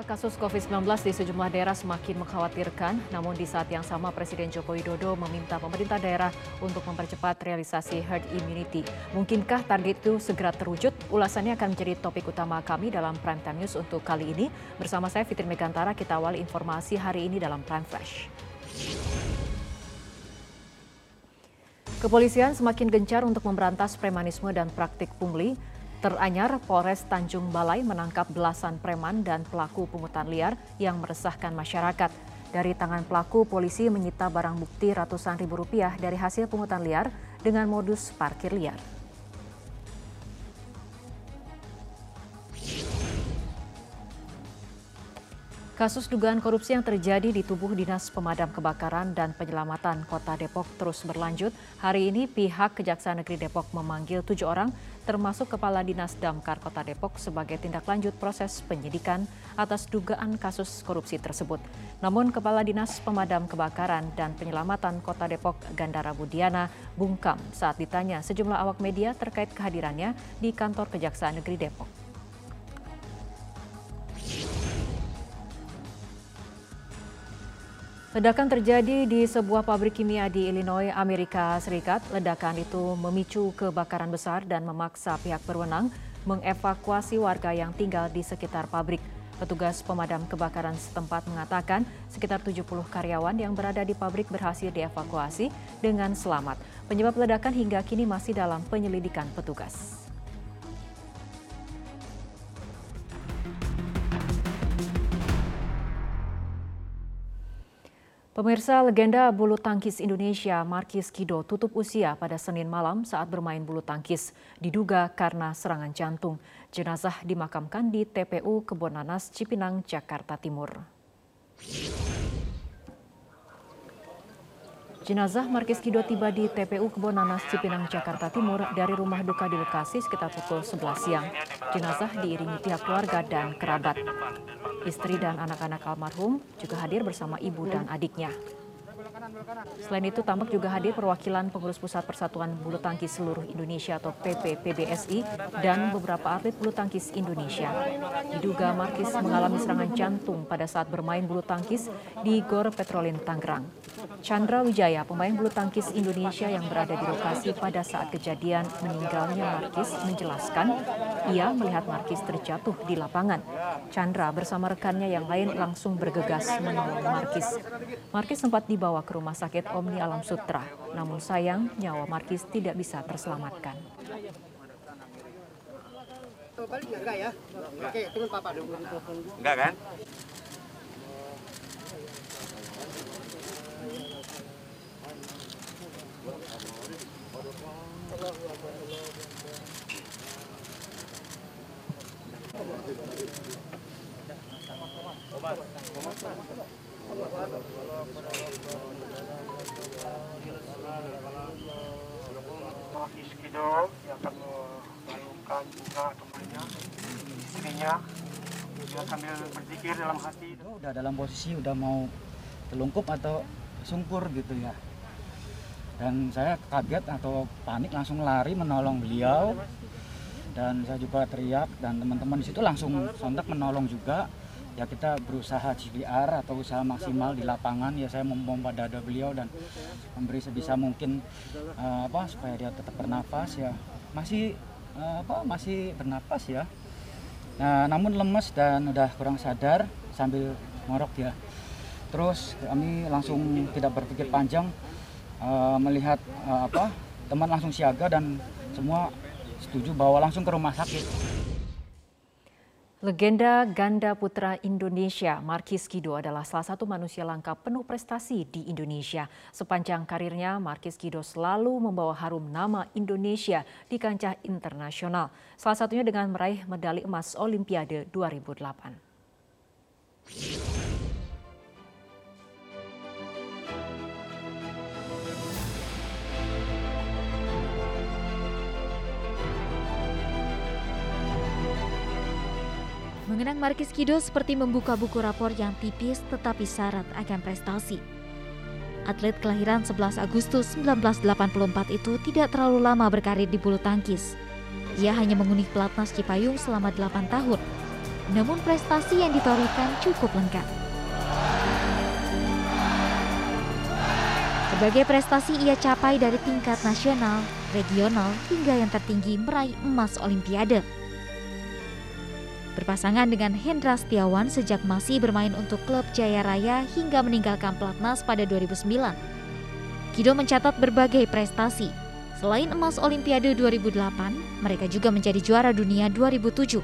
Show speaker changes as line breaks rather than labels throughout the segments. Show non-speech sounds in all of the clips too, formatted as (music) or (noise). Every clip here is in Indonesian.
Kasus COVID-19 di sejumlah daerah semakin mengkhawatirkan, namun di saat yang sama Presiden Joko Widodo meminta pemerintah daerah untuk mempercepat realisasi herd immunity. Mungkinkah target itu segera terwujud? Ulasannya akan menjadi topik utama kami dalam Prime Time News untuk kali ini. Bersama saya Fitri Megantara, kita awali informasi hari ini dalam Prime Flash. Kepolisian semakin gencar untuk memberantas premanisme dan praktik pungli. Teranyar, Polres Tanjung Balai menangkap belasan preman dan pelaku pungutan liar yang meresahkan masyarakat. Dari tangan pelaku, polisi menyita barang bukti ratusan ribu rupiah dari hasil pungutan liar dengan modus parkir liar. Kasus dugaan korupsi yang terjadi di tubuh Dinas Pemadam Kebakaran dan Penyelamatan Kota Depok terus berlanjut. Hari ini pihak Kejaksaan Negeri Depok memanggil tujuh orang termasuk Kepala Dinas Damkar Kota Depok sebagai tindak lanjut proses penyidikan atas dugaan kasus korupsi tersebut. Namun Kepala Dinas Pemadam Kebakaran dan Penyelamatan Kota Depok Gandara Budiana bungkam saat ditanya sejumlah awak media terkait kehadirannya di kantor Kejaksaan Negeri Depok. Ledakan terjadi di sebuah pabrik kimia di Illinois, Amerika Serikat. Ledakan itu memicu kebakaran besar dan memaksa pihak berwenang mengevakuasi warga yang tinggal di sekitar pabrik. Petugas pemadam kebakaran setempat mengatakan sekitar 70 karyawan yang berada di pabrik berhasil dievakuasi dengan selamat. Penyebab ledakan hingga kini masih dalam penyelidikan petugas. Pemirsa legenda bulu tangkis Indonesia Markis Kido tutup usia pada Senin malam saat bermain bulu tangkis, diduga karena serangan jantung. Jenazah dimakamkan di TPU Kebon Nanas, Cipinang, Jakarta Timur. Jenazah Markis Kido tiba di TPU Kebon Nanas, Cipinang, Jakarta Timur dari rumah duka di lokasi sekitar pukul 11 siang. Jenazah diiringi pihak keluarga dan kerabat. Istri dan anak-anak almarhum juga hadir bersama ibu dan adiknya. Selain itu, tampak juga hadir perwakilan pengurus Pusat Persatuan Bulu Tangkis Seluruh Indonesia atau PPPBSI dan beberapa atlet bulu tangkis Indonesia. Diduga Markis mengalami serangan jantung pada saat bermain bulu tangkis di Gor Petrolin Tangerang. Chandra Wijaya, pemain bulu tangkis Indonesia yang berada di lokasi pada saat kejadian meninggalnya Markis menjelaskan ia melihat Markis terjatuh di lapangan. Chandra bersama rekannya yang lain langsung bergegas menolong Markis. Markis sempat dibawa ke rumah sakit Omni Alam Sutra, namun sayang nyawa Markis tidak bisa terselamatkan.
Enggak ya? Oke, turun papa dulu.
Enggak kan?
Dalam hati.
udah dalam posisi udah mau telungkup atau sungkur gitu ya dan saya kaget atau panik langsung lari menolong beliau. Dan saya juga teriak dan teman-teman di situ langsung sontak menolong juga. Ya kita berusaha CPR atau usaha maksimal di lapangan. Ya saya membomba dada beliau dan memberi sebisa mungkin eh, apa supaya dia tetap bernafas ya. Masih eh, apa masih bernapas ya. Nah, namun lemes dan udah kurang sadar sambil ngorok ya. Terus kami langsung tidak berpikir panjang eh, melihat eh, apa teman langsung siaga dan semua setuju bawa langsung ke rumah sakit.
Legenda ganda putra Indonesia, Markis Kido adalah salah satu manusia langka penuh prestasi di Indonesia. Sepanjang karirnya, Markis Kido selalu membawa harum nama Indonesia di kancah internasional. Salah satunya dengan meraih medali emas Olimpiade 2008.
Mengenang Markis Kido seperti membuka buku rapor yang tipis tetapi syarat akan prestasi. Atlet kelahiran 11 Agustus 1984 itu tidak terlalu lama berkarir di bulu tangkis. Ia hanya mengunik pelatnas Cipayung selama 8 tahun. namun prestasi yang ditorehkan cukup lengkap. Berbagai prestasi ia capai dari tingkat nasional, regional, hingga yang tertinggi meraih emas Olimpiade. Berpasangan dengan Hendra Setiawan sejak masih bermain untuk klub Jaya Raya hingga meninggalkan pelatnas pada 2009. Kido mencatat berbagai prestasi. Selain emas Olimpiade 2008, mereka juga menjadi juara dunia 2007,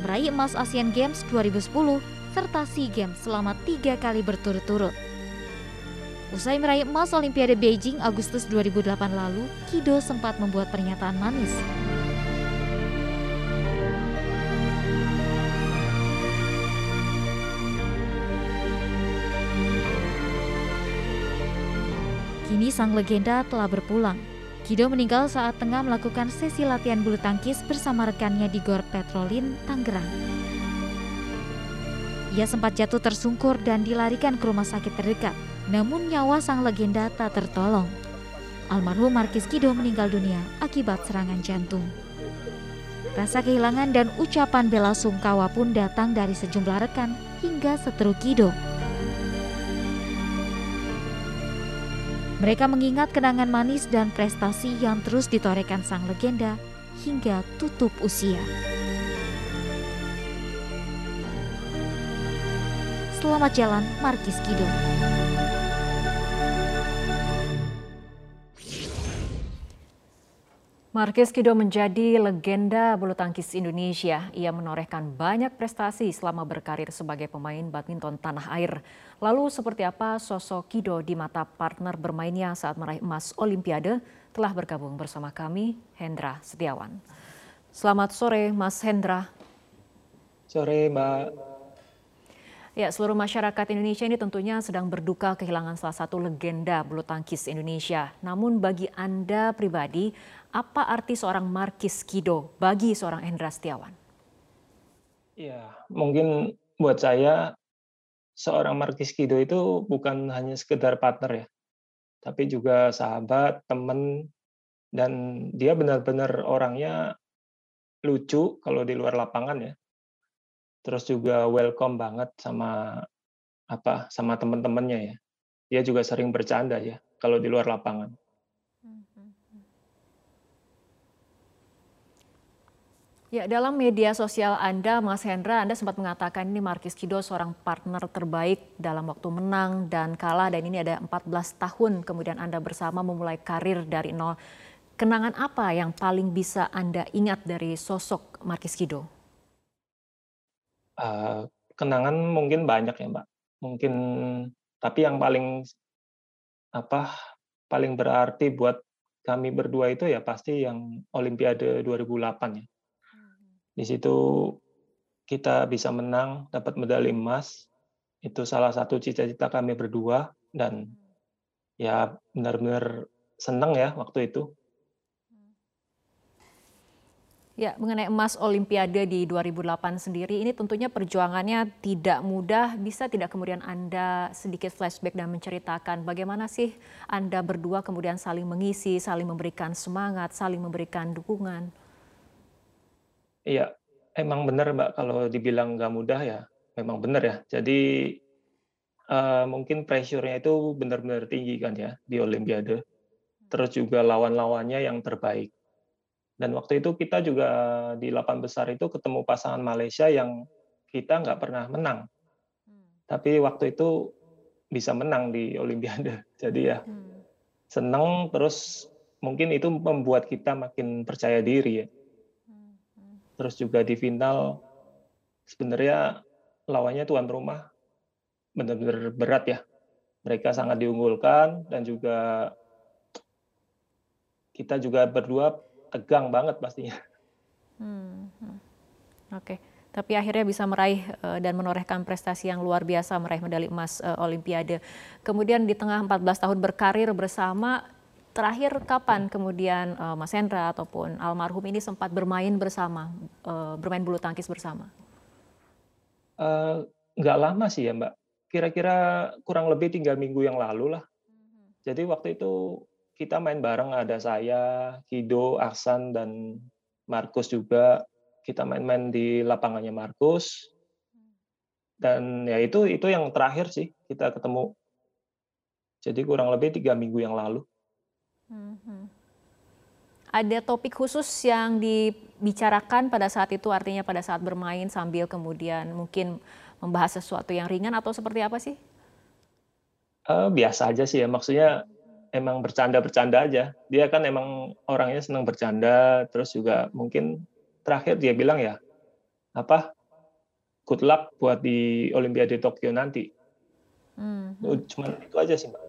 meraih emas Asian Games 2010, serta SEA Games selama tiga kali berturut-turut. Usai meraih emas Olimpiade Beijing Agustus 2008 lalu, Kido sempat membuat pernyataan manis. Kini sang legenda telah berpulang. Kido meninggal saat tengah melakukan sesi latihan bulu tangkis bersama rekannya di Gor Petrolin, Tangerang. Ia sempat jatuh tersungkur dan dilarikan ke rumah sakit terdekat. Namun nyawa sang legenda tak tertolong. Almarhum Markis Kido meninggal dunia akibat serangan jantung. Rasa kehilangan dan ucapan bela sungkawa pun datang dari sejumlah rekan hingga seteru Kido. Mereka mengingat kenangan manis dan prestasi yang terus ditorekan sang legenda hingga tutup usia. Selamat jalan Markis Kido.
Markis Kido menjadi legenda bulu tangkis Indonesia. Ia menorehkan banyak prestasi selama berkarir sebagai pemain badminton tanah air. Lalu seperti apa sosok Kido di mata partner bermainnya saat meraih emas Olimpiade? Telah bergabung bersama kami Hendra Setiawan. Selamat sore Mas Hendra.
Sore Mbak.
Ya, seluruh masyarakat Indonesia ini tentunya sedang berduka kehilangan salah satu legenda bulu tangkis Indonesia. Namun bagi Anda pribadi, apa arti seorang Markis Kido bagi seorang Hendra Setiawan?
Ya, mungkin buat saya seorang Markis Kido itu bukan hanya sekedar partner ya, tapi juga sahabat, teman, dan dia benar-benar orangnya lucu kalau di luar lapangan ya terus juga welcome banget sama apa sama teman-temannya ya. Dia juga sering bercanda ya kalau di luar lapangan.
Ya, dalam media sosial Anda, Mas Hendra, Anda sempat mengatakan ini Markis Kido seorang partner terbaik dalam waktu menang dan kalah dan ini ada 14 tahun kemudian Anda bersama memulai karir dari nol. Kenangan apa yang paling bisa Anda ingat dari sosok Markis Kido?
Uh, kenangan mungkin banyak ya, Mbak. Mungkin tapi yang paling apa, paling berarti buat kami berdua itu ya pasti yang Olimpiade 2008 ya. Di situ kita bisa menang, dapat medali emas. Itu salah satu cita-cita kami berdua dan ya benar-benar senang ya waktu itu.
Ya, mengenai emas Olimpiade di 2008 sendiri, ini tentunya perjuangannya tidak mudah. Bisa tidak kemudian Anda sedikit flashback dan menceritakan bagaimana sih Anda berdua kemudian saling mengisi, saling memberikan semangat, saling memberikan dukungan?
Iya, emang benar Mbak kalau dibilang nggak mudah ya, memang benar ya. Jadi uh, mungkin pressure-nya itu benar-benar tinggi kan ya di Olimpiade. Terus juga lawan-lawannya yang terbaik dan waktu itu kita juga di delapan besar itu ketemu pasangan Malaysia yang kita nggak pernah menang. Hmm. Tapi waktu itu bisa menang di Olimpiade. (laughs) Jadi ya hmm. seneng terus mungkin itu membuat kita makin percaya diri ya. Hmm. Terus juga di final sebenarnya lawannya tuan rumah benar-benar berat ya. Mereka sangat diunggulkan dan juga kita juga berdua tegang banget pastinya. Hmm,
hmm. Oke, okay. tapi akhirnya bisa meraih uh, dan menorehkan prestasi yang luar biasa meraih medali emas uh, Olimpiade. Kemudian di tengah 14 tahun berkarir bersama, terakhir kapan kemudian uh, Mas Hendra ataupun almarhum ini sempat bermain bersama, uh, bermain bulu tangkis bersama?
Uh, nggak lama sih ya Mbak, kira-kira kurang lebih tiga minggu yang lalu lah. Hmm. Jadi waktu itu kita main bareng ada saya, Kido, Aksan dan Markus juga. kita main-main di lapangannya Markus. Dan ya itu itu yang terakhir sih kita ketemu. Jadi kurang lebih tiga minggu yang lalu.
Hmm. Ada topik khusus yang dibicarakan pada saat itu, artinya pada saat bermain sambil kemudian mungkin membahas sesuatu yang ringan atau seperti apa sih?
Uh, biasa aja sih ya, maksudnya emang bercanda-bercanda aja. Dia kan emang orangnya senang bercanda, terus juga mungkin terakhir dia bilang ya, apa, good luck buat di Olimpiade Tokyo nanti. Hmm. Cuman itu aja sih Mbak.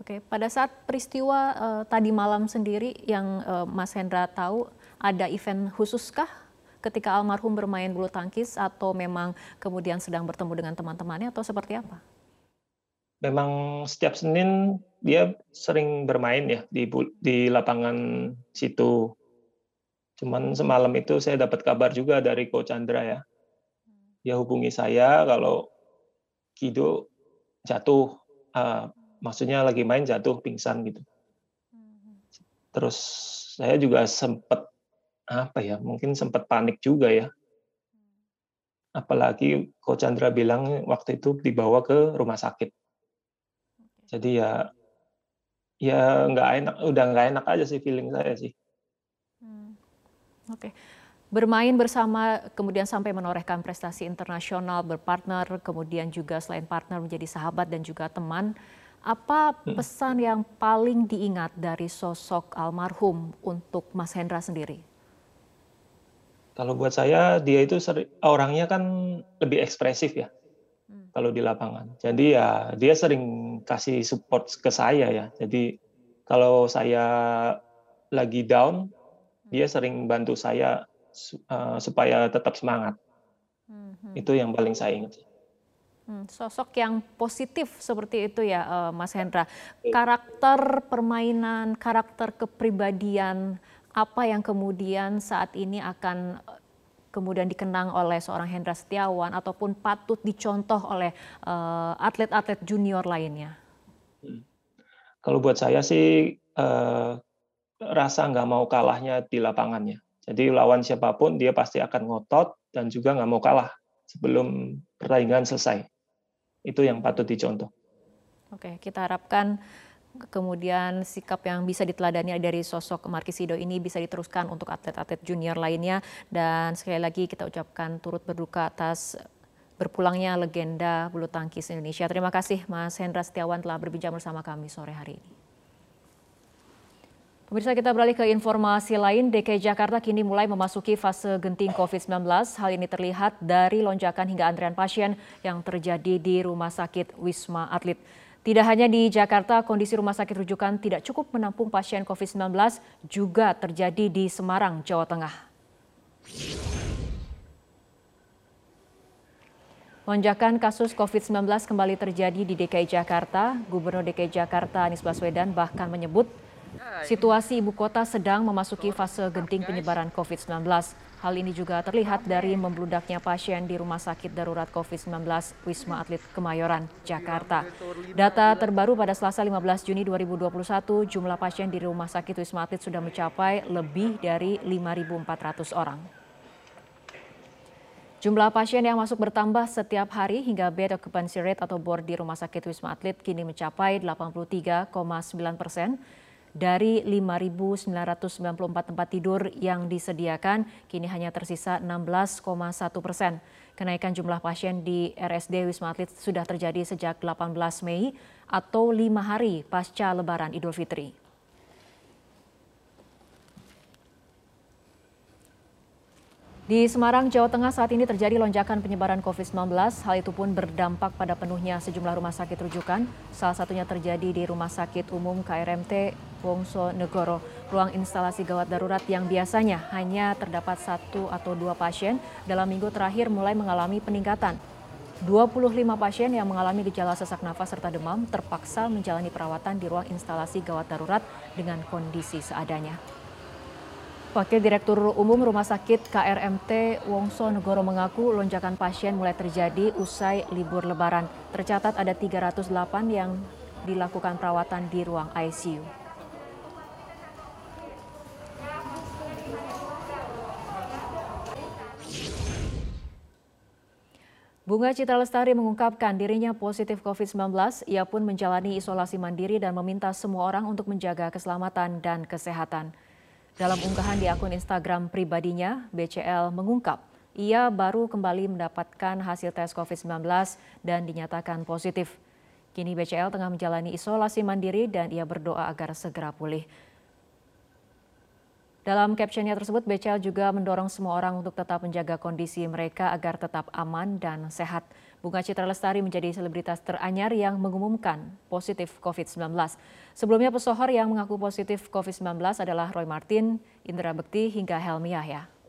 Oke, pada saat peristiwa uh, tadi malam sendiri yang uh, Mas Hendra tahu, ada event khususkah ketika almarhum bermain bulu tangkis atau memang kemudian sedang bertemu dengan teman-temannya atau seperti apa?
Memang setiap Senin dia sering bermain ya di di lapangan situ. Cuman semalam itu saya dapat kabar juga dari Coach Chandra ya. Dia hubungi saya kalau Kido jatuh uh, maksudnya lagi main jatuh pingsan gitu. Terus saya juga sempat apa ya, mungkin sempat panik juga ya. Apalagi Ko Chandra bilang waktu itu dibawa ke rumah sakit. Jadi ya ya nggak enak, udah nggak enak aja sih feeling saya sih.
Hmm. Oke. Okay. Bermain bersama, kemudian sampai menorehkan prestasi internasional, berpartner, kemudian juga selain partner menjadi sahabat dan juga teman. Apa hmm. pesan yang paling diingat dari sosok almarhum untuk Mas Hendra sendiri?
Kalau buat saya dia itu seri, orangnya kan lebih ekspresif ya. Kalau di lapangan. Jadi ya dia sering kasih support ke saya ya. Jadi kalau saya lagi down, dia sering bantu saya uh, supaya tetap semangat. Hmm. Itu yang paling saya ingat.
Hmm, sosok yang positif seperti itu ya, uh, Mas Hendra. Karakter permainan, karakter kepribadian apa yang kemudian saat ini akan eh, kemudian dikenang oleh seorang Hendra Setiawan ataupun patut dicontoh oleh uh, atlet-atlet junior lainnya?
Hmm. Kalau buat saya sih uh, rasa nggak mau kalahnya di lapangannya. Jadi lawan siapa pun dia pasti akan ngotot dan juga nggak mau kalah sebelum pertandingan selesai itu yang patut dicontoh.
Oke, kita harapkan kemudian sikap yang bisa diteladani dari sosok Markisido ini bisa diteruskan untuk atlet-atlet junior lainnya dan sekali lagi kita ucapkan turut berduka atas berpulangnya legenda bulu tangkis Indonesia. Terima kasih Mas Hendra Setiawan telah berbincang bersama kami sore hari ini. Pemirsa kita beralih ke informasi lain, DKI Jakarta kini mulai memasuki fase genting COVID-19. Hal ini terlihat dari lonjakan hingga antrian pasien yang terjadi di Rumah Sakit Wisma Atlet. Tidak hanya di Jakarta, kondisi rumah sakit rujukan tidak cukup menampung pasien COVID-19 juga terjadi di Semarang, Jawa Tengah. Lonjakan kasus COVID-19 kembali terjadi di DKI Jakarta. Gubernur DKI Jakarta Anies Baswedan bahkan menyebut Situasi ibu kota sedang memasuki fase genting penyebaran COVID-19. Hal ini juga terlihat dari membludaknya pasien di Rumah Sakit Darurat COVID-19 Wisma Atlet Kemayoran, Jakarta. Data terbaru pada Selasa 15 Juni 2021, jumlah pasien di Rumah Sakit Wisma Atlet sudah mencapai lebih dari 5.400 orang. Jumlah pasien yang masuk bertambah setiap hari hingga bed occupancy rate atau bor di Rumah Sakit Wisma Atlet kini mencapai 83,9 persen dari 5.994 tempat tidur yang disediakan, kini hanya tersisa 16,1 persen. Kenaikan jumlah pasien di RSD Wisma Atlet sudah terjadi sejak 18 Mei atau lima hari pasca Lebaran Idul Fitri. Di Semarang, Jawa Tengah saat ini terjadi lonjakan penyebaran COVID-19. Hal itu pun berdampak pada penuhnya sejumlah rumah sakit rujukan. Salah satunya terjadi di Rumah Sakit Umum KRMT Wongso Negoro. Ruang instalasi gawat darurat yang biasanya hanya terdapat satu atau dua pasien dalam minggu terakhir mulai mengalami peningkatan. 25 pasien yang mengalami gejala sesak nafas serta demam terpaksa menjalani perawatan di ruang instalasi gawat darurat dengan kondisi seadanya. Wakil Direktur Umum Rumah Sakit KRMT Wongso Negoro mengaku lonjakan pasien mulai terjadi usai libur lebaran. Tercatat ada 308 yang dilakukan perawatan di ruang ICU. Bunga Citra Lestari mengungkapkan dirinya positif COVID-19. Ia pun menjalani isolasi mandiri dan meminta semua orang untuk menjaga keselamatan dan kesehatan. Dalam unggahan di akun Instagram pribadinya, BCL mengungkap ia baru kembali mendapatkan hasil tes COVID-19 dan dinyatakan positif. Kini BCL tengah menjalani isolasi mandiri dan ia berdoa agar segera pulih. Dalam captionnya tersebut, BCL juga mendorong semua orang untuk tetap menjaga kondisi mereka agar tetap aman dan sehat. Bunga Citra Lestari menjadi selebritas teranyar yang mengumumkan positif COVID-19. Sebelumnya pesohor yang mengaku positif COVID-19 adalah Roy Martin, Indra Bekti, hingga Helmi Yahya.